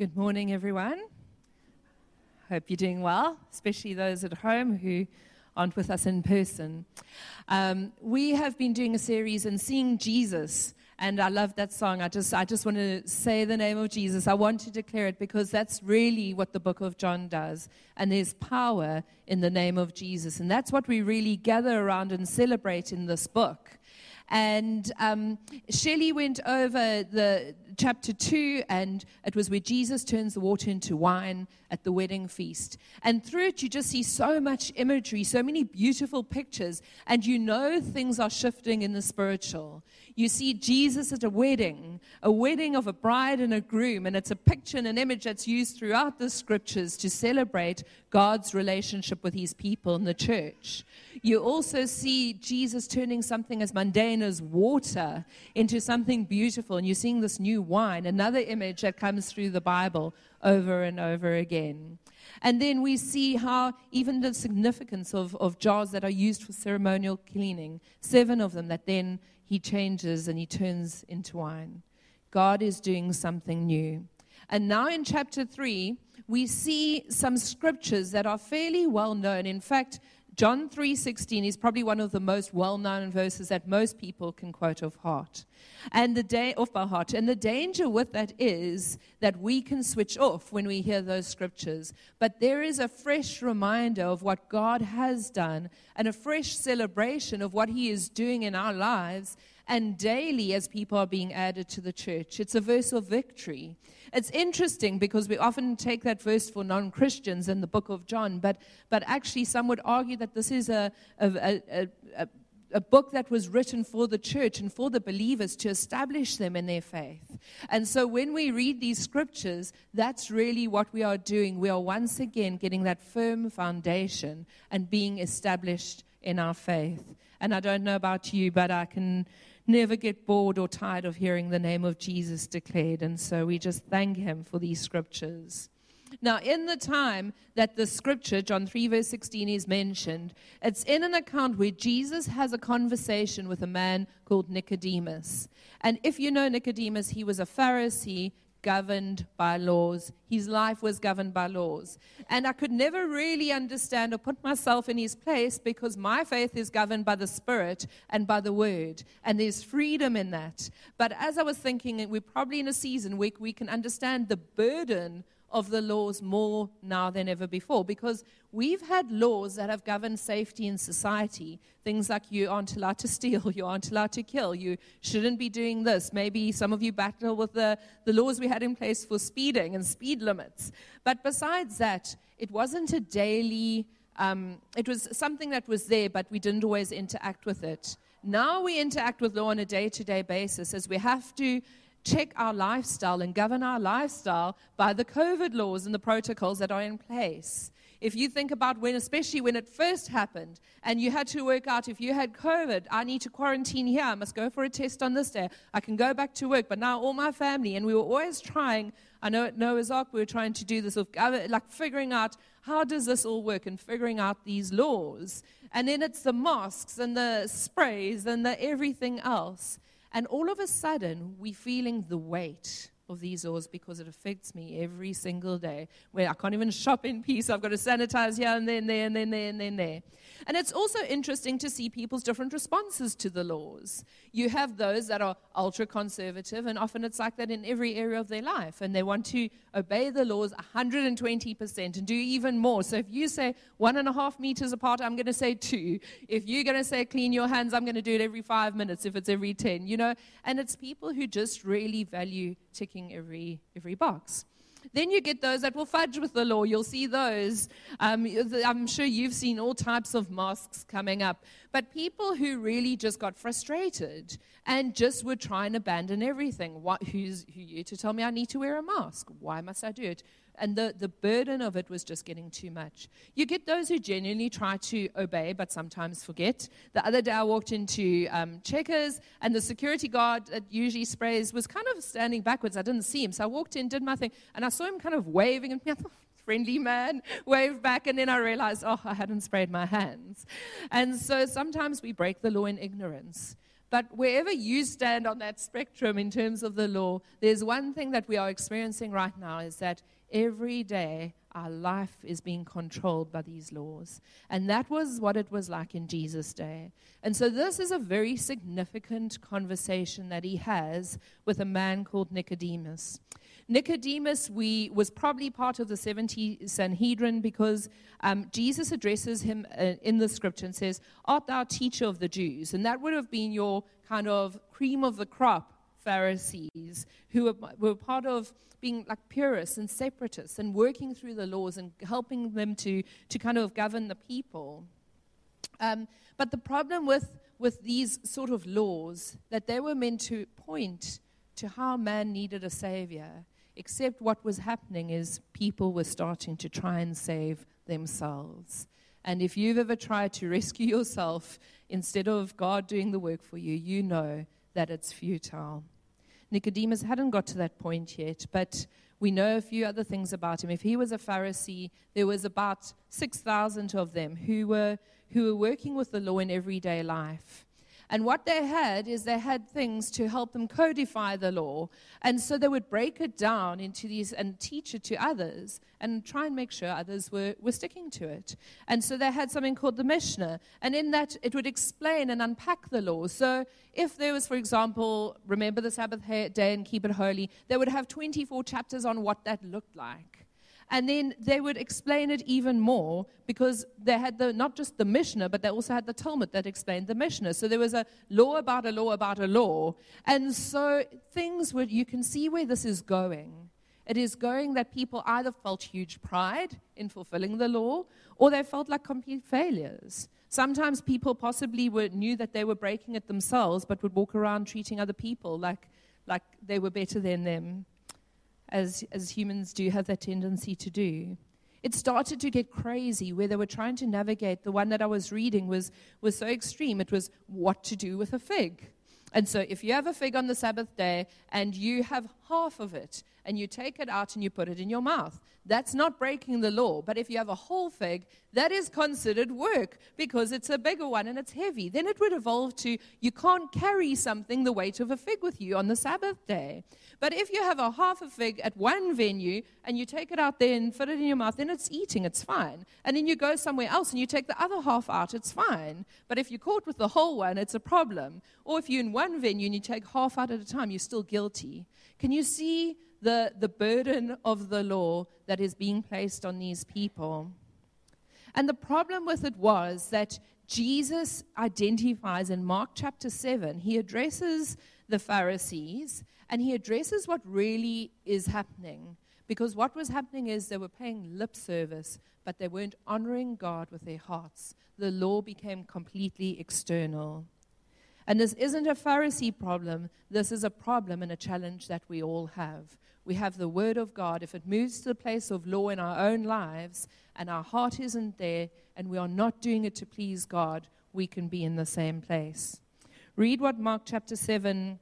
Good morning, everyone. Hope you're doing well, especially those at home who aren't with us in person. Um, we have been doing a series on seeing Jesus, and I love that song. I just, I just want to say the name of Jesus. I want to declare it because that's really what the book of John does, and there's power in the name of Jesus, and that's what we really gather around and celebrate in this book. And um, Shelley went over the chapter 2, and it was where Jesus turns the water into wine at the wedding feast. And through it, you just see so much imagery, so many beautiful pictures, and you know things are shifting in the spiritual. You see Jesus at a wedding, a wedding of a bride and a groom, and it's a picture and an image that's used throughout the scriptures to celebrate God's relationship with his people in the church. You also see Jesus turning something as mundane as water into something beautiful, and you're seeing this new wine, another image that comes through the Bible over and over again. And then we see how even the significance of, of jars that are used for ceremonial cleaning, seven of them that then he changes and he turns into wine. God is doing something new. And now in chapter 3, we see some scriptures that are fairly well known. In fact, John 3:16 is probably one of the most well-known verses that most people can quote off heart. And the day off by heart. And the danger with that is that we can switch off when we hear those scriptures. But there is a fresh reminder of what God has done and a fresh celebration of what he is doing in our lives and daily as people are being added to the church. It's a verse of victory. It's interesting because we often take that verse for non Christians in the book of John, but, but actually, some would argue that this is a, a, a, a a book that was written for the church and for the believers to establish them in their faith. And so when we read these scriptures, that's really what we are doing. We are once again getting that firm foundation and being established in our faith. And I don't know about you, but I can never get bored or tired of hearing the name of Jesus declared. And so we just thank him for these scriptures. Now, in the time that the scripture, John 3, verse 16, is mentioned, it's in an account where Jesus has a conversation with a man called Nicodemus. And if you know Nicodemus, he was a Pharisee governed by laws. His life was governed by laws. And I could never really understand or put myself in his place because my faith is governed by the Spirit and by the Word. And there's freedom in that. But as I was thinking, we're probably in a season where we can understand the burden of the laws more now than ever before because we've had laws that have governed safety in society. Things like you aren't allowed to steal, you aren't allowed to kill, you shouldn't be doing this. Maybe some of you battle with the, the laws we had in place for speeding and speed limits. But besides that, it wasn't a daily, um, it was something that was there, but we didn't always interact with it. Now we interact with law on a day to day basis as we have to check our lifestyle and govern our lifestyle by the COVID laws and the protocols that are in place. If you think about when, especially when it first happened, and you had to work out if you had COVID, I need to quarantine here, I must go for a test on this day, I can go back to work, but now all my family, and we were always trying, I know at Noah's Ark we were trying to do this, of like figuring out how does this all work and figuring out these laws. And then it's the masks and the sprays and the everything else. And all of a sudden, we're feeling the weight of these laws because it affects me every single day. Where I can't even shop in peace. I've got to sanitize here and then there and then there and then there. And it's also interesting to see people's different responses to the laws. You have those that are ultra conservative, and often it's like that in every area of their life, and they want to obey the laws 120% and do even more. So if you say one and a half meters apart, I'm going to say two. If you're going to say clean your hands, I'm going to do it every five minutes if it's every 10, you know? And it's people who just really value ticking every, every box. Then you get those that will fudge with the law. You'll see those. Um, I'm sure you've seen all types of masks coming up. But people who really just got frustrated and just would try and abandon everything. What, who's who you to tell me I need to wear a mask? Why must I do it? And the, the burden of it was just getting too much. You get those who genuinely try to obey but sometimes forget. The other day I walked into um, Checkers, and the security guard that usually sprays was kind of standing backwards. I didn't see him. So I walked in, did my thing, and I saw him kind of waving, and I thought, friendly man, waved back, and then I realized, oh, I hadn't sprayed my hands. And so sometimes we break the law in ignorance. But wherever you stand on that spectrum in terms of the law, there's one thing that we are experiencing right now is that every day our life is being controlled by these laws. And that was what it was like in Jesus' day. And so this is a very significant conversation that he has with a man called Nicodemus. Nicodemus we, was probably part of the 70 Sanhedrin because um, Jesus addresses him uh, in the scripture and says, Art thou teacher of the Jews? And that would have been your kind of cream of the crop Pharisees who were, were part of being like purists and separatists and working through the laws and helping them to, to kind of govern the people. Um, but the problem with, with these sort of laws that they were meant to point to how man needed a savior Except what was happening is people were starting to try and save themselves. And if you've ever tried to rescue yourself instead of God doing the work for you, you know that it's futile. Nicodemus hadn't got to that point yet, but we know a few other things about him. If he was a Pharisee, there was about 6,000 of them who were, who were working with the law in everyday life. And what they had is they had things to help them codify the law. And so they would break it down into these and teach it to others and try and make sure others were, were sticking to it. And so they had something called the Mishnah. And in that, it would explain and unpack the law. So if there was, for example, remember the Sabbath day and keep it holy, they would have 24 chapters on what that looked like. And then they would explain it even more because they had the, not just the Mishnah, but they also had the Talmud that explained the Mishnah. So there was a law about a law about a law. And so things were, you can see where this is going. It is going that people either felt huge pride in fulfilling the law or they felt like complete failures. Sometimes people possibly were, knew that they were breaking it themselves, but would walk around treating other people like, like they were better than them as, as humans do have that tendency to do. It started to get crazy where they were trying to navigate. The one that I was reading was, was so extreme. It was what to do with a fig. And so, if you have a fig on the Sabbath day and you have half of it and you take it out and you put it in your mouth, that's not breaking the law. But if you have a whole fig, that is considered work because it's a bigger one and it's heavy. Then it would evolve to you can't carry something the weight of a fig with you on the Sabbath day. But if you have a half a fig at one venue and you take it out there and put it in your mouth, then it's eating, it's fine. And then you go somewhere else and you take the other half out, it's fine. But if you're caught with the whole one, it's a problem. Or if you're in one venue and you take half out at a time, you're still guilty. Can you see the, the burden of the law that is being placed on these people? And the problem with it was that Jesus identifies in Mark chapter 7, he addresses the Pharisees and he addresses what really is happening. Because what was happening is they were paying lip service, but they weren't honoring God with their hearts. The law became completely external. And this isn't a Pharisee problem. This is a problem and a challenge that we all have. We have the Word of God. If it moves to the place of law in our own lives and our heart isn't there and we are not doing it to please God, we can be in the same place. Read what Mark chapter 7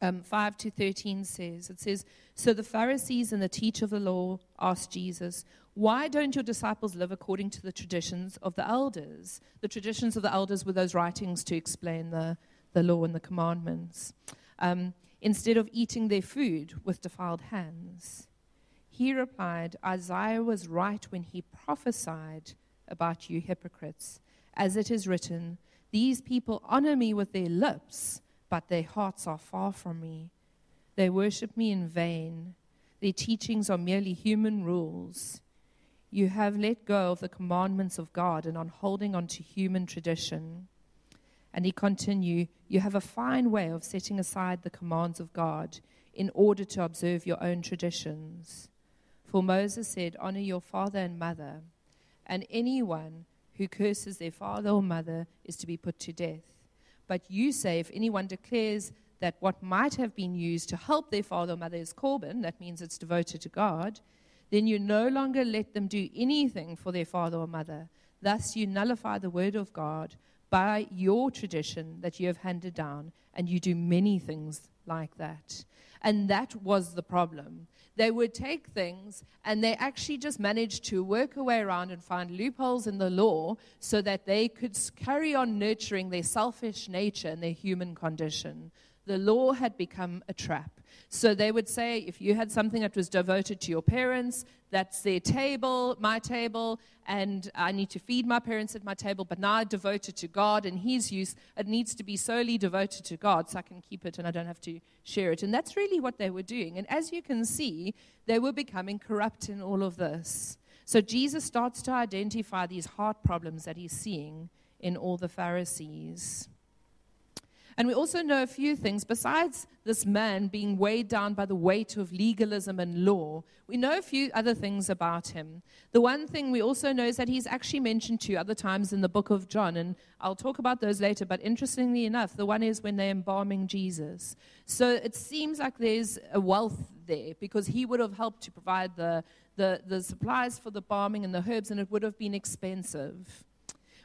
um, 5 to 13 says. It says, So the Pharisees and the teacher of the law asked Jesus, Why don't your disciples live according to the traditions of the elders? The traditions of the elders were those writings to explain the, the law and the commandments. Um, instead of eating their food with defiled hands. He replied, Isaiah was right when he prophesied about you hypocrites. As it is written, These people honor me with their lips but their hearts are far from me. They worship me in vain. Their teachings are merely human rules. You have let go of the commandments of God and on holding on to human tradition. And he continued, You have a fine way of setting aside the commands of God in order to observe your own traditions. For Moses said, Honor your father and mother, and anyone who curses their father or mother is to be put to death. But you say if anyone declares that what might have been used to help their father or mother is Corban, that means it's devoted to God, then you no longer let them do anything for their father or mother. Thus, you nullify the word of God by your tradition that you have handed down, and you do many things like that. And that was the problem. They would take things and they actually just managed to work a way around and find loopholes in the law so that they could carry on nurturing their selfish nature and their human condition. The law had become a trap. So they would say if you had something that was devoted to your parents, that's their table, my table, and I need to feed my parents at my table, but now I devote it to God and His use. It needs to be solely devoted to God so I can keep it and I don't have to share it. And that's really what they were doing. And as you can see, they were becoming corrupt in all of this. So Jesus starts to identify these heart problems that he's seeing in all the Pharisees. And we also know a few things. Besides this man being weighed down by the weight of legalism and law, we know a few other things about him. The one thing we also know is that he's actually mentioned two other times in the book of John, and I'll talk about those later. But interestingly enough, the one is when they're embalming Jesus. So it seems like there's a wealth there because he would have helped to provide the, the, the supplies for the balming and the herbs, and it would have been expensive.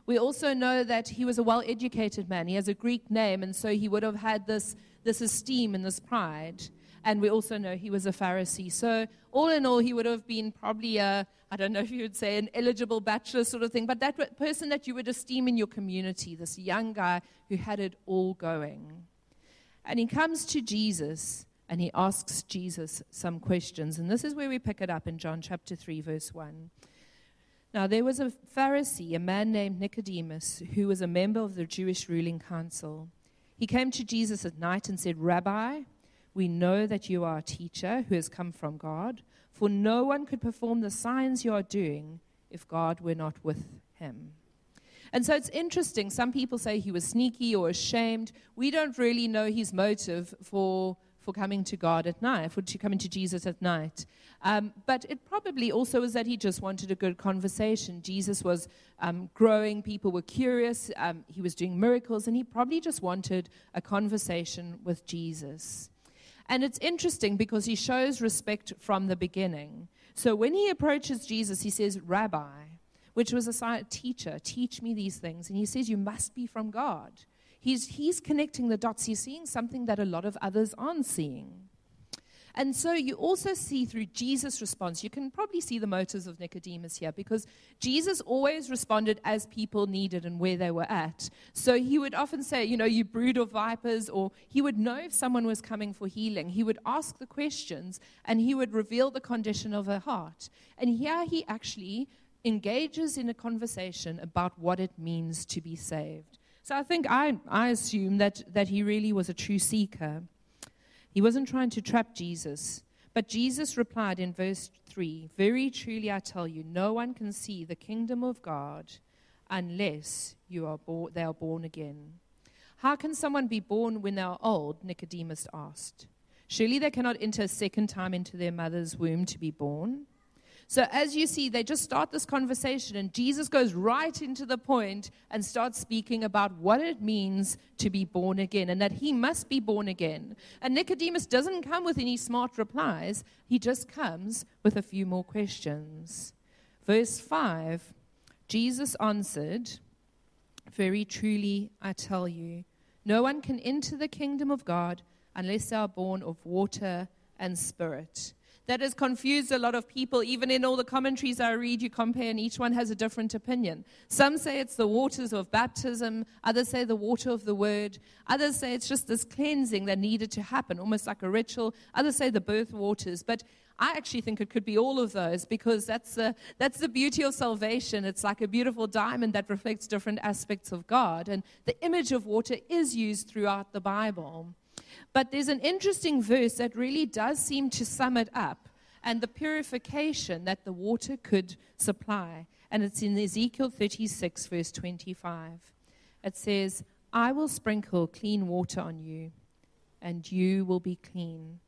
We also know that he was a well educated man. He has a Greek name, and so he would have had this, this esteem and this pride. And we also know he was a Pharisee. So, all in all, he would have been probably a, I don't know if you would say an eligible bachelor sort of thing, but that person that you would esteem in your community, this young guy who had it all going. And he comes to Jesus and he asks Jesus some questions. And this is where we pick it up in John chapter 3, verse 1. Now, there was a Pharisee, a man named Nicodemus, who was a member of the Jewish ruling council. He came to Jesus at night and said, Rabbi, we know that you are a teacher who has come from God, for no one could perform the signs you are doing if God were not with him. And so it's interesting. Some people say he was sneaky or ashamed. We don't really know his motive for for coming to God at night, for to coming to Jesus at night. Um, but it probably also was that he just wanted a good conversation. Jesus was um, growing, people were curious, um, he was doing miracles, and he probably just wanted a conversation with Jesus. And it's interesting because he shows respect from the beginning. So when he approaches Jesus, he says, Rabbi, which was a teacher, teach me these things. And he says, You must be from God. He's, he's connecting the dots. He's seeing something that a lot of others aren't seeing. And so you also see through Jesus' response, you can probably see the motives of Nicodemus here because Jesus always responded as people needed and where they were at. So he would often say, you know, you brood of vipers, or he would know if someone was coming for healing. He would ask the questions and he would reveal the condition of her heart. And here he actually engages in a conversation about what it means to be saved. So I think I, I assume that, that he really was a true seeker. He wasn't trying to trap Jesus. But Jesus replied in verse 3 Very truly I tell you, no one can see the kingdom of God unless you are born, they are born again. How can someone be born when they are old? Nicodemus asked. Surely they cannot enter a second time into their mother's womb to be born. So, as you see, they just start this conversation, and Jesus goes right into the point and starts speaking about what it means to be born again and that he must be born again. And Nicodemus doesn't come with any smart replies, he just comes with a few more questions. Verse 5 Jesus answered, Very truly, I tell you, no one can enter the kingdom of God unless they are born of water and spirit that has confused a lot of people. Even in all the commentaries I read, you compare, and each one has a different opinion. Some say it's the waters of baptism, others say the water of the word, others say it's just this cleansing that needed to happen, almost like a ritual, others say the birth waters. But I actually think it could be all of those because that's the, that's the beauty of salvation. It's like a beautiful diamond that reflects different aspects of God. And the image of water is used throughout the Bible. But there's an interesting verse that really does seem to sum it up and the purification that the water could supply. And it's in Ezekiel 36, verse 25. It says, I will sprinkle clean water on you, and you will be clean.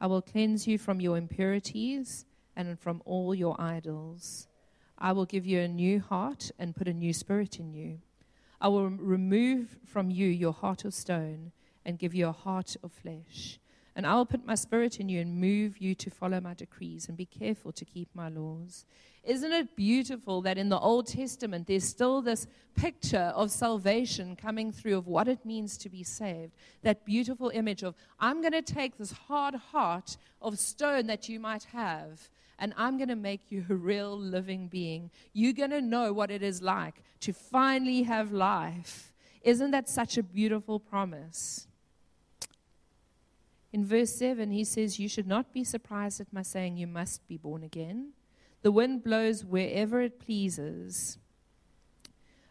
I will cleanse you from your impurities and from all your idols. I will give you a new heart and put a new spirit in you. I will remove from you your heart of stone and give you a heart of flesh. and I will put my spirit in you and move you to follow my decrees and be careful to keep my laws. Isn't it beautiful that in the Old Testament there's still this picture of salvation coming through of what it means to be saved? That beautiful image of, I'm going to take this hard heart of stone that you might have, and I'm going to make you a real living being. You're going to know what it is like to finally have life. Isn't that such a beautiful promise? In verse 7, he says, You should not be surprised at my saying you must be born again. The wind blows wherever it pleases.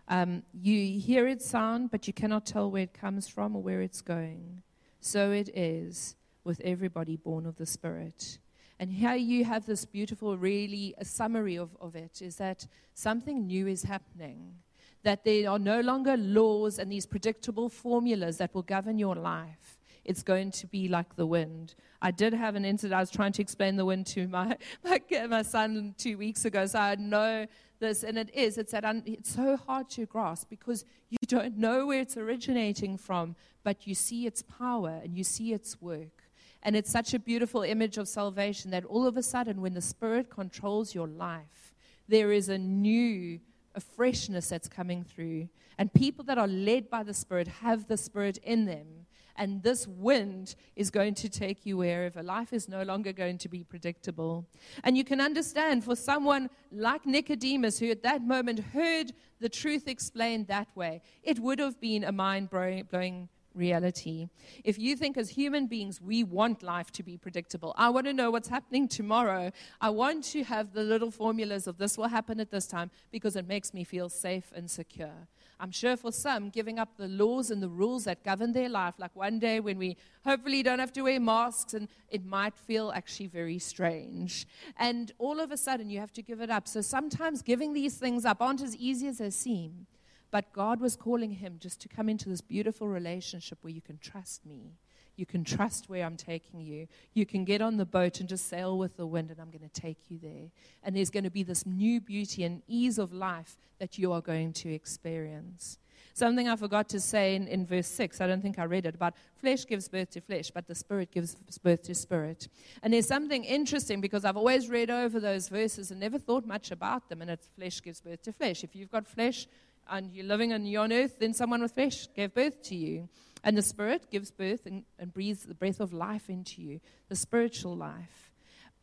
Um, you hear its sound, but you cannot tell where it comes from or where it's going. So it is with everybody born of the Spirit. And here you have this beautiful, really, a summary of, of it is that something new is happening. That there are no longer laws and these predictable formulas that will govern your life it's going to be like the wind. I did have an incident. I was trying to explain the wind to my, my, my son two weeks ago, so I know this, and it is. It's, that un, it's so hard to grasp because you don't know where it's originating from, but you see its power and you see its work. And it's such a beautiful image of salvation that all of a sudden, when the Spirit controls your life, there is a new, a freshness that's coming through. And people that are led by the Spirit have the Spirit in them and this wind is going to take you wherever. Life is no longer going to be predictable. And you can understand for someone like Nicodemus, who at that moment heard the truth explained that way, it would have been a mind blowing reality. If you think as human beings we want life to be predictable, I want to know what's happening tomorrow. I want to have the little formulas of this will happen at this time because it makes me feel safe and secure. I'm sure for some, giving up the laws and the rules that govern their life, like one day when we hopefully don't have to wear masks, and it might feel actually very strange. And all of a sudden, you have to give it up. So sometimes giving these things up aren't as easy as they seem. But God was calling him just to come into this beautiful relationship where you can trust me you can trust where I'm taking you. You can get on the boat and just sail with the wind, and I'm going to take you there. And there's going to be this new beauty and ease of life that you are going to experience. Something I forgot to say in, in verse 6, I don't think I read it, about flesh gives birth to flesh, but the spirit gives birth to spirit. And there's something interesting because I've always read over those verses and never thought much about them, and it's flesh gives birth to flesh. If you've got flesh and you're living on your earth, then someone with flesh gave birth to you. And the Spirit gives birth and, and breathes the breath of life into you, the spiritual life.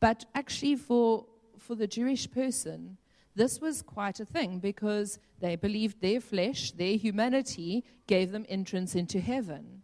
But actually, for, for the Jewish person, this was quite a thing because they believed their flesh, their humanity, gave them entrance into heaven.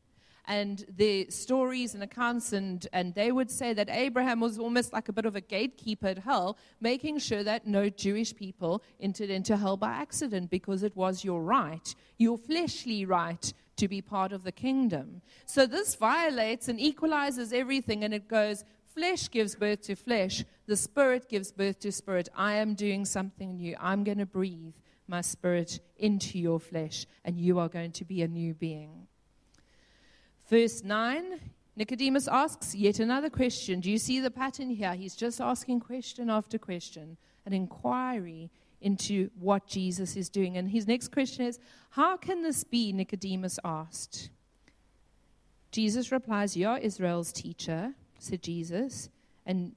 And the stories and accounts, and, and they would say that Abraham was almost like a bit of a gatekeeper at hell, making sure that no Jewish people entered into hell by accident because it was your right, your fleshly right, to be part of the kingdom. So this violates and equalizes everything, and it goes flesh gives birth to flesh, the spirit gives birth to spirit. I am doing something new. I'm going to breathe my spirit into your flesh, and you are going to be a new being. Verse 9 Nicodemus asks yet another question. Do you see the pattern here? He's just asking question after question, an inquiry into what Jesus is doing. And his next question is, How can this be? Nicodemus asked. Jesus replies, You are Israel's teacher, said Jesus, and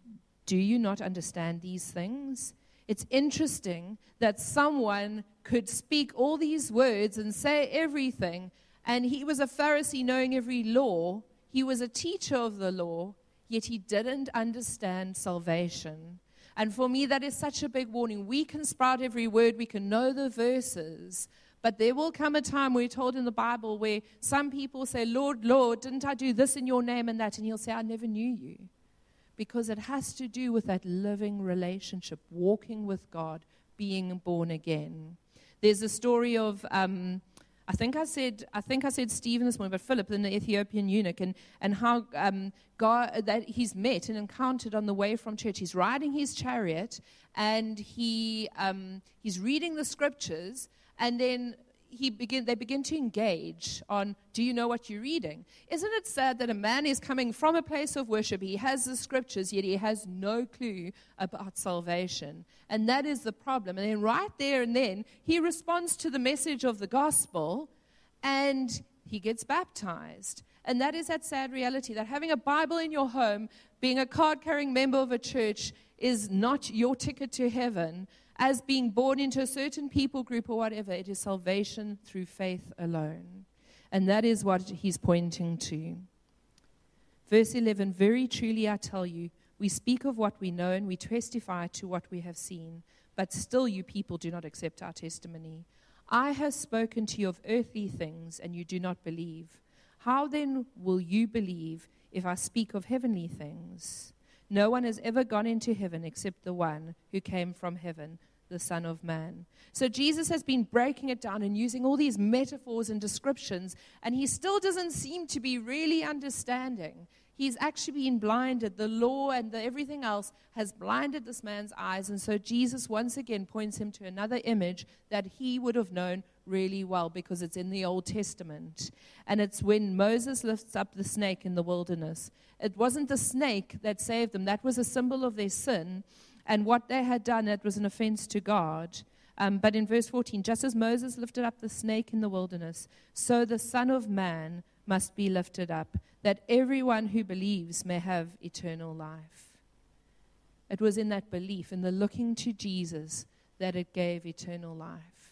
do you not understand these things? It's interesting that someone could speak all these words and say everything, and he was a Pharisee knowing every law. He was a teacher of the law, yet he didn't understand salvation. And for me, that is such a big warning. We can sprout every word, we can know the verses, but there will come a time, we're told in the Bible, where some people say, Lord, Lord, didn't I do this in your name and that? And he'll say, I never knew you. Because it has to do with that living relationship, walking with God, being born again. There's a story of um, I think I said, I think I said Stephen this morning, but Philip, the Ethiopian eunuch, and, and how um, God, that he's met and encountered on the way from church. He's riding his chariot and he, um, he's reading the scriptures, and then he begin, they begin to engage on do you know what you're reading? Isn't it sad that a man is coming from a place of worship? He has the scriptures, yet he has no clue about salvation. And that is the problem. And then, right there and then, he responds to the message of the gospel and he gets baptized. And that is that sad reality that having a Bible in your home, being a card carrying member of a church, is not your ticket to heaven. As being born into a certain people group or whatever, it is salvation through faith alone. And that is what he's pointing to. Verse 11 Very truly I tell you, we speak of what we know and we testify to what we have seen, but still you people do not accept our testimony. I have spoken to you of earthly things, and you do not believe. How then will you believe if I speak of heavenly things? No one has ever gone into heaven except the one who came from heaven, the Son of Man. So Jesus has been breaking it down and using all these metaphors and descriptions, and he still doesn't seem to be really understanding. He's actually been blinded. The law and the everything else has blinded this man's eyes. And so Jesus once again points him to another image that he would have known really well because it's in the Old Testament. And it's when Moses lifts up the snake in the wilderness. It wasn't the snake that saved them, that was a symbol of their sin. And what they had done, it was an offense to God. Um, but in verse 14, just as Moses lifted up the snake in the wilderness, so the Son of Man must be lifted up, that everyone who believes may have eternal life. It was in that belief, in the looking to Jesus, that it gave eternal life.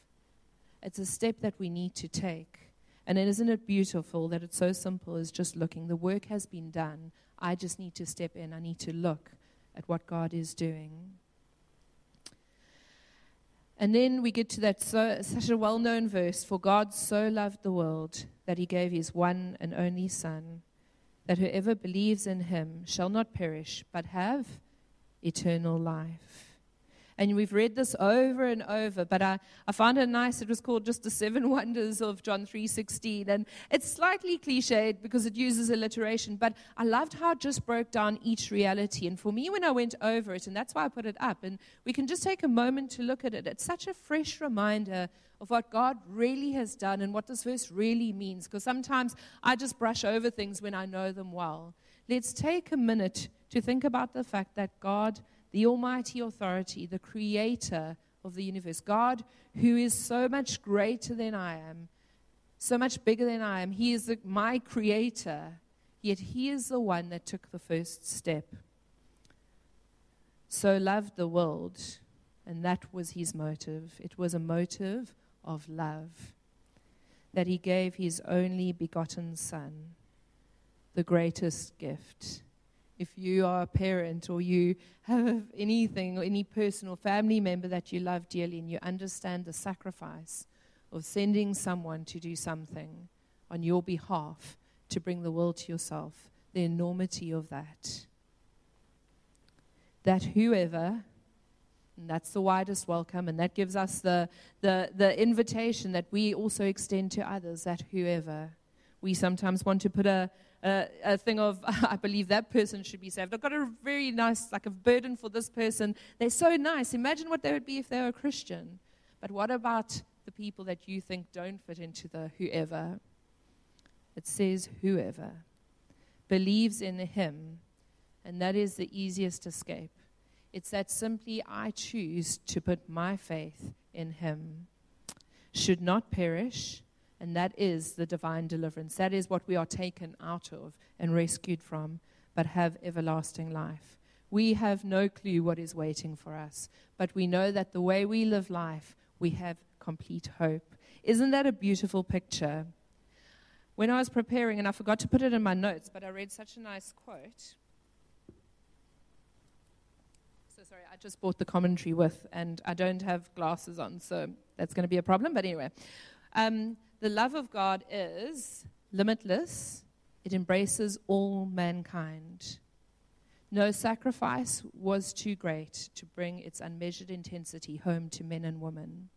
It's a step that we need to take. And isn't it beautiful that it's so simple as just looking? The work has been done. I just need to step in. I need to look at what God is doing. And then we get to that so, such a well known verse For God so loved the world that he gave his one and only Son, that whoever believes in him shall not perish, but have eternal life. And we've read this over and over, but I, I found it nice. It was called just the seven wonders of John 3.16. And it's slightly cliched because it uses alliteration, but I loved how it just broke down each reality. And for me, when I went over it, and that's why I put it up, and we can just take a moment to look at it, it's such a fresh reminder of what God really has done and what this verse really means. Because sometimes I just brush over things when I know them well. Let's take a minute to think about the fact that God the Almighty Authority, the Creator of the universe, God who is so much greater than I am, so much bigger than I am. He is the, my Creator, yet He is the one that took the first step. So loved the world, and that was His motive. It was a motive of love that He gave His only begotten Son, the greatest gift if you are a parent or you have anything or any person or family member that you love dearly and you understand the sacrifice of sending someone to do something on your behalf to bring the world to yourself, the enormity of that. That whoever, and that's the widest welcome, and that gives us the, the, the invitation that we also extend to others, that whoever. We sometimes want to put a, a, a thing of, I believe that person should be saved. I've got a very nice, like a burden for this person. They're so nice. Imagine what they would be if they were a Christian. But what about the people that you think don't fit into the whoever? It says whoever believes in him, and that is the easiest escape. It's that simply I choose to put my faith in him. Should not perish, and that is the divine deliverance. That is what we are taken out of and rescued from, but have everlasting life. We have no clue what is waiting for us, but we know that the way we live life, we have complete hope. Isn't that a beautiful picture? When I was preparing, and I forgot to put it in my notes, but I read such a nice quote. So sorry, I just bought the commentary with, and I don't have glasses on, so that's going to be a problem. But anyway, um, the love of God is limitless, it embraces all mankind. No sacrifice was too great to bring its unmeasured intensity home to men and women.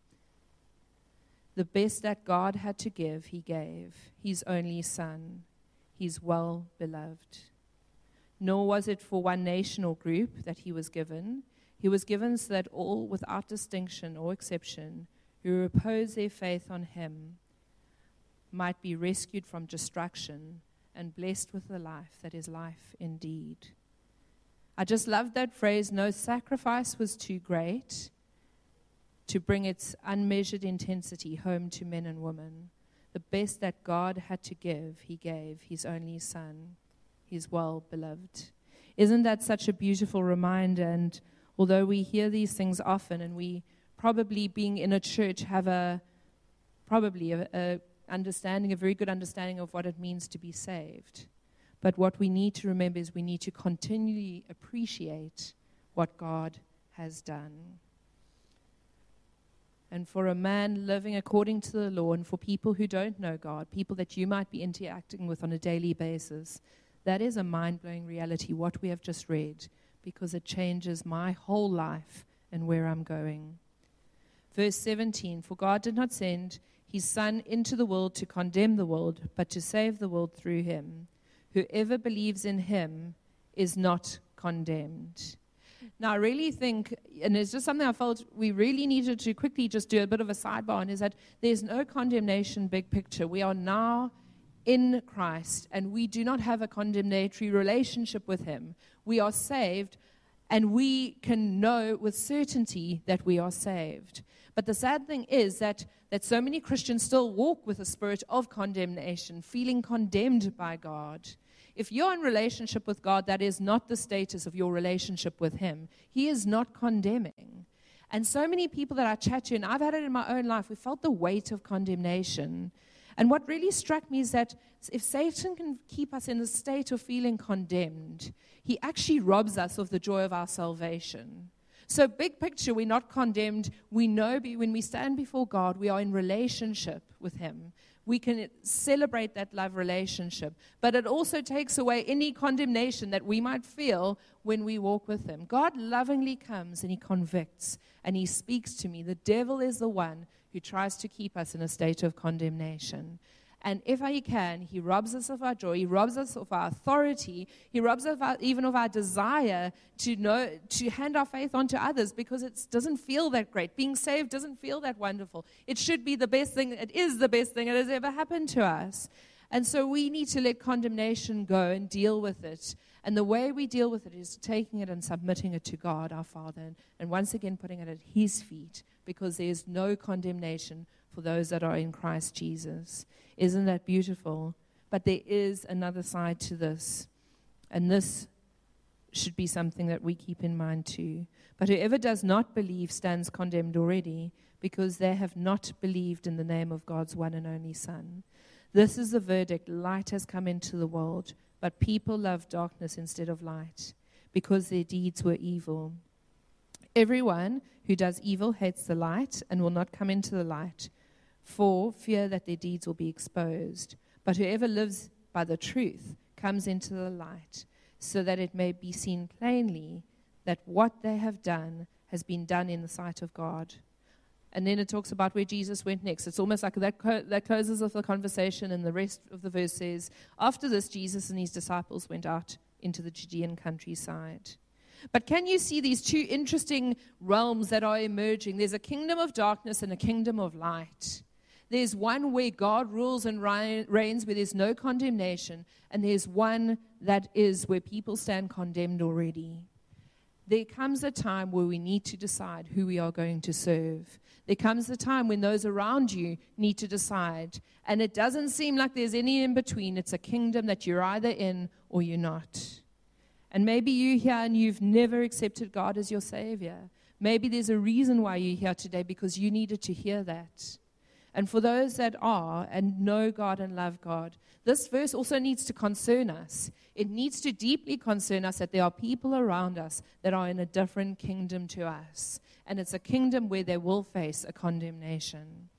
The best that God had to give, He gave, His only Son, His well beloved. Nor was it for one nation or group that He was given. He was given so that all, without distinction or exception, who repose their faith on Him, might be rescued from destruction and blessed with a life that is life indeed. I just loved that phrase no sacrifice was too great to bring its unmeasured intensity home to men and women. The best that God had to give, He gave His only Son, His well beloved. Isn't that such a beautiful reminder? And although we hear these things often, and we probably, being in a church, have a probably a, a understanding, a very good understanding of what it means to be saved. But what we need to remember is we need to continually appreciate what God has done. And for a man living according to the law, and for people who don't know God, people that you might be interacting with on a daily basis, that is a mind blowing reality, what we have just read, because it changes my whole life and where I'm going. Verse 17 For God did not send his Son into the world to condemn the world, but to save the world through him. Whoever believes in him is not condemned. Now, I really think, and it's just something I felt we really needed to quickly just do a bit of a sidebar on, is that there's no condemnation big picture. We are now in Christ, and we do not have a condemnatory relationship with Him. We are saved, and we can know with certainty that we are saved. But the sad thing is that, that so many Christians still walk with a spirit of condemnation, feeling condemned by God. If you're in relationship with God, that is not the status of your relationship with Him. He is not condemning. And so many people that I chat to, and I've had it in my own life, we felt the weight of condemnation. And what really struck me is that if Satan can keep us in a state of feeling condemned, he actually robs us of the joy of our salvation. So, big picture, we're not condemned. We know when we stand before God, we are in relationship with Him we can celebrate that love relationship. But it also takes away any condemnation that we might feel when we walk with Him. God lovingly comes and He convicts and He speaks to me. The devil is the one who tries to keep us in a state of condemnation. And if he can, he robs us of our joy, he robs us of our authority, he robs us of our, even of our desire to know to hand our faith on to others because it doesn't feel that great. Being saved doesn't feel that wonderful. It should be the best thing, it is the best thing that has ever happened to us. And so we need to let condemnation go and deal with it. And the way we deal with it is taking it and submitting it to God, our Father, and, and once again putting it at His feet because there is no condemnation for those that are in Christ Jesus. Isn't that beautiful? But there is another side to this. And this should be something that we keep in mind too. But whoever does not believe stands condemned already because they have not believed in the name of God's one and only Son. This is the verdict light has come into the world, but people love darkness instead of light because their deeds were evil. Everyone who does evil hates the light and will not come into the light for fear that their deeds will be exposed. But whoever lives by the truth comes into the light, so that it may be seen plainly that what they have done has been done in the sight of God. And then it talks about where Jesus went next. It's almost like that, co- that closes off the conversation, and the rest of the verse says, After this, Jesus and his disciples went out into the Judean countryside. But can you see these two interesting realms that are emerging? There's a kingdom of darkness and a kingdom of light. There's one where God rules and reigns, where there's no condemnation, and there's one that is where people stand condemned already. There comes a time where we need to decide who we are going to serve. There comes a time when those around you need to decide. And it doesn't seem like there's any in between. It's a kingdom that you're either in or you're not. And maybe you're here and you've never accepted God as your Savior. Maybe there's a reason why you're here today because you needed to hear that. And for those that are and know God and love God, this verse also needs to concern us. It needs to deeply concern us that there are people around us that are in a different kingdom to us. And it's a kingdom where they will face a condemnation.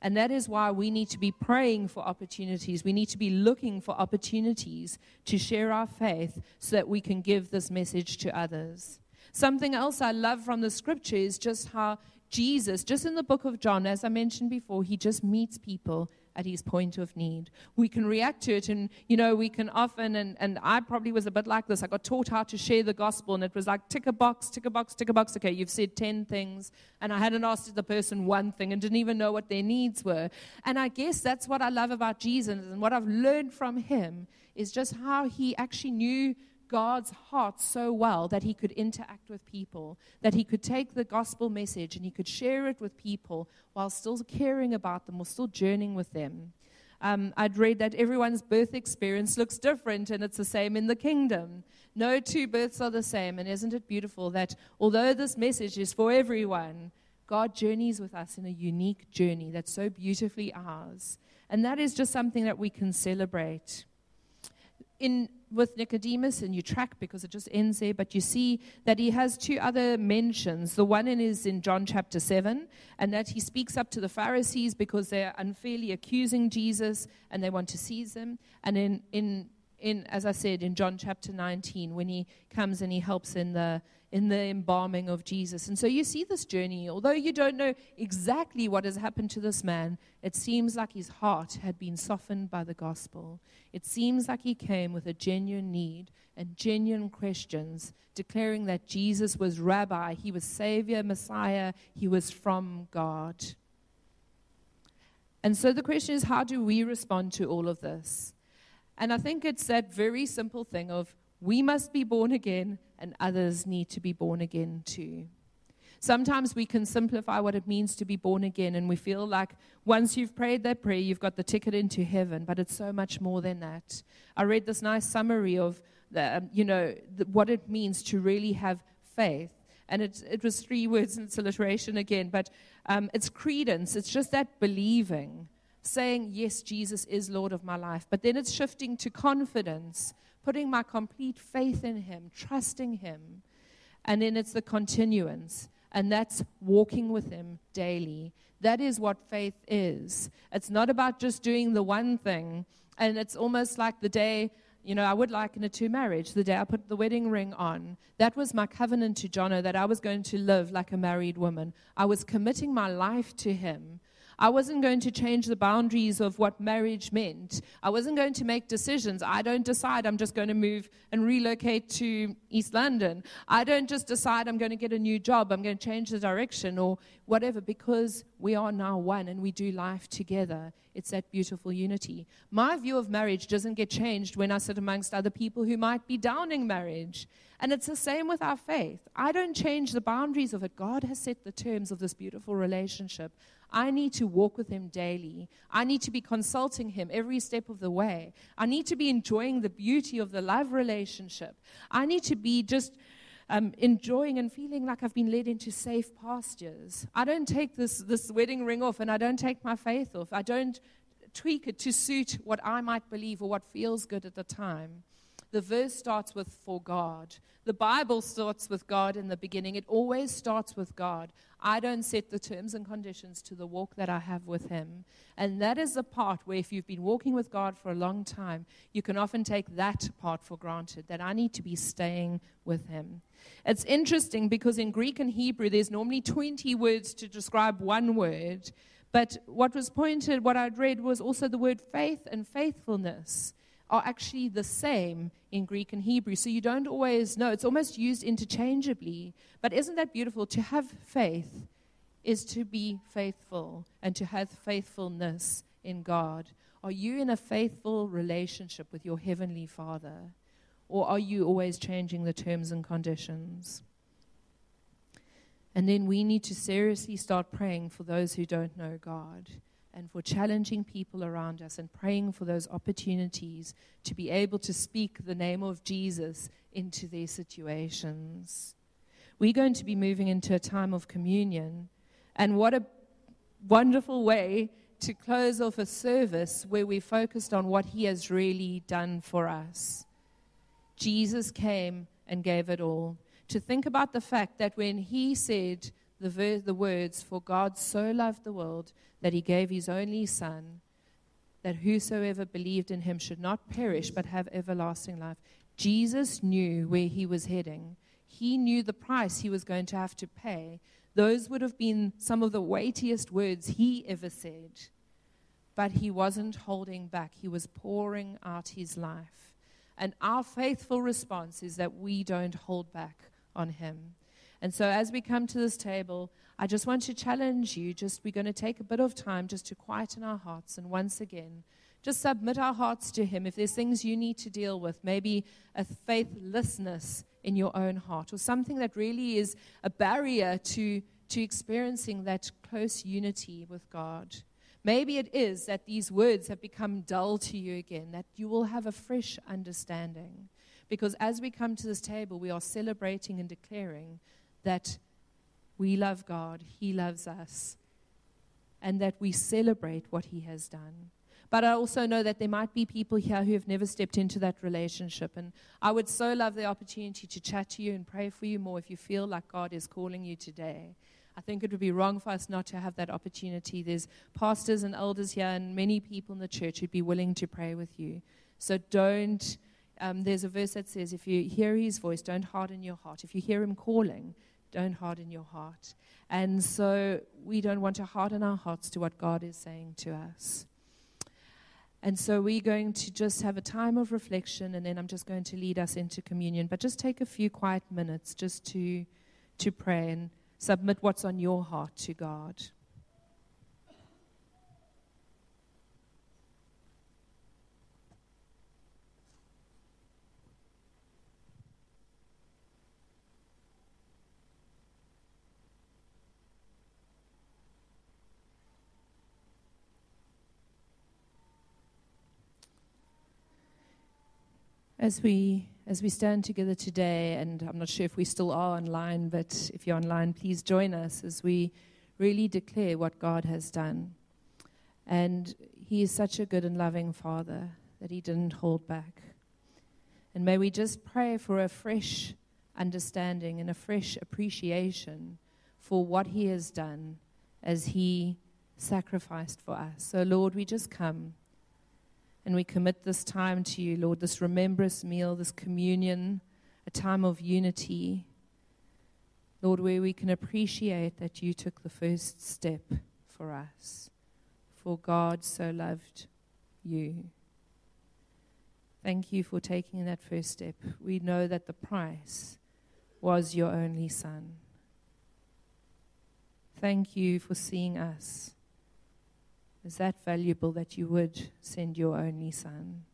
And that is why we need to be praying for opportunities. We need to be looking for opportunities to share our faith so that we can give this message to others. Something else I love from the scripture is just how Jesus, just in the book of John, as I mentioned before, he just meets people at his point of need. We can react to it, and you know, we can often, and, and I probably was a bit like this. I got taught how to share the gospel, and it was like tick a box, tick a box, tick a box. Okay, you've said 10 things, and I hadn't asked the person one thing and didn't even know what their needs were. And I guess that's what I love about Jesus, and what I've learned from him is just how he actually knew God's heart so well that he could interact with people, that he could take the gospel message and he could share it with people while still caring about them or still journeying with them. Um, I'd read that everyone's birth experience looks different and it's the same in the kingdom. No two births are the same. And isn't it beautiful that although this message is for everyone, God journeys with us in a unique journey that's so beautifully ours. And that is just something that we can celebrate. In with Nicodemus, and you track because it just ends there, but you see that he has two other mentions. The one is in John chapter 7, and that he speaks up to the Pharisees because they're unfairly accusing Jesus and they want to seize him. And in, in, in as I said, in John chapter 19, when he comes and he helps in the in the embalming of Jesus. And so you see this journey, although you don't know exactly what has happened to this man, it seems like his heart had been softened by the gospel. It seems like he came with a genuine need and genuine questions, declaring that Jesus was rabbi, he was savior, messiah, he was from God. And so the question is how do we respond to all of this? And I think it's that very simple thing of we must be born again, and others need to be born again too. Sometimes we can simplify what it means to be born again, and we feel like once you've prayed that prayer, you've got the ticket into heaven, but it's so much more than that. I read this nice summary of the, um, you know, the, what it means to really have faith. And it, it was three words in its alliteration again, but um, it's credence. It's just that believing, saying, Yes, Jesus is Lord of my life. But then it's shifting to confidence, putting my complete faith in Him, trusting Him. And then it's the continuance, and that's walking with Him daily. That is what faith is. It's not about just doing the one thing, and it's almost like the day. You know, I would liken it to marriage. The day I put the wedding ring on, that was my covenant to Jono that I was going to live like a married woman. I was committing my life to him I wasn't going to change the boundaries of what marriage meant. I wasn't going to make decisions. I don't decide I'm just going to move and relocate to East London. I don't just decide I'm going to get a new job. I'm going to change the direction or whatever because we are now one and we do life together. It's that beautiful unity. My view of marriage doesn't get changed when I sit amongst other people who might be downing marriage. And it's the same with our faith. I don't change the boundaries of it. God has set the terms of this beautiful relationship. I need to walk with Him daily. I need to be consulting Him every step of the way. I need to be enjoying the beauty of the love relationship. I need to be just um, enjoying and feeling like I've been led into safe pastures. I don't take this, this wedding ring off and I don't take my faith off. I don't tweak it to suit what I might believe or what feels good at the time. The verse starts with for God. The Bible starts with God in the beginning. It always starts with God. I don't set the terms and conditions to the walk that I have with Him. And that is the part where, if you've been walking with God for a long time, you can often take that part for granted that I need to be staying with Him. It's interesting because in Greek and Hebrew, there's normally 20 words to describe one word. But what was pointed, what I'd read, was also the word faith and faithfulness are actually the same in Greek and Hebrew. So you don't always know. It's almost used interchangeably. But isn't that beautiful? To have faith is to be faithful and to have faithfulness in God. Are you in a faithful relationship with your Heavenly Father? Or are you always changing the terms and conditions? And then we need to seriously start praying for those who don't know God and for challenging people around us and praying for those opportunities to be able to speak the name of Jesus into their situations. We're going to be moving into a time of communion. And what a wonderful way to close off a service where we focused on what he has really done for us. Jesus came and gave it all. To think about the fact that when he said, the, ver- the words, For God so loved the world that he gave his only Son, that whosoever believed in him should not perish but have everlasting life. Jesus knew where he was heading. He knew the price he was going to have to pay. Those would have been some of the weightiest words he ever said. But he wasn't holding back, he was pouring out his life. And our faithful response is that we don't hold back on him. And so as we come to this table, I just want to challenge you. Just we're going to take a bit of time just to quieten our hearts and once again just submit our hearts to Him. If there's things you need to deal with, maybe a faithlessness in your own heart, or something that really is a barrier to, to experiencing that close unity with God. Maybe it is that these words have become dull to you again, that you will have a fresh understanding. Because as we come to this table, we are celebrating and declaring that we love God, He loves us, and that we celebrate what He has done. But I also know that there might be people here who have never stepped into that relationship. And I would so love the opportunity to chat to you and pray for you more if you feel like God is calling you today. I think it would be wrong for us not to have that opportunity. There's pastors and elders here and many people in the church who'd be willing to pray with you. So don't, um, there's a verse that says, if you hear his voice, don't harden your heart. If you hear him calling, don't harden your heart. And so we don't want to harden our hearts to what God is saying to us. And so we're going to just have a time of reflection, and then I'm just going to lead us into communion. But just take a few quiet minutes just to, to pray and submit what's on your heart to God. As we as we stand together today, and I'm not sure if we still are online, but if you're online, please join us as we really declare what God has done. And He is such a good and loving Father that He didn't hold back. And may we just pray for a fresh understanding and a fresh appreciation for what He has done as He sacrificed for us. So, Lord, we just come and we commit this time to you, Lord, this remembrance meal, this communion, a time of unity. Lord, where we can appreciate that you took the first step for us. For God so loved you. Thank you for taking that first step. We know that the price was your only Son. Thank you for seeing us is that valuable that you would send your only Son.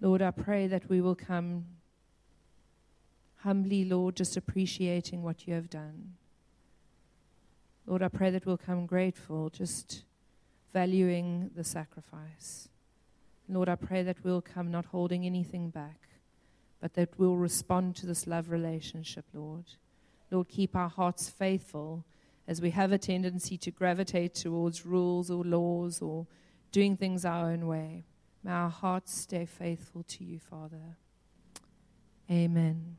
Lord, I pray that we will come humbly, Lord, just appreciating what you have done. Lord, I pray that we'll come grateful, just valuing the sacrifice. Lord, I pray that we'll come not holding anything back, but that we'll respond to this love relationship, Lord. Lord, keep our hearts faithful as we have a tendency to gravitate towards rules or laws or doing things our own way. May our hearts stay faithful to you, Father. Amen.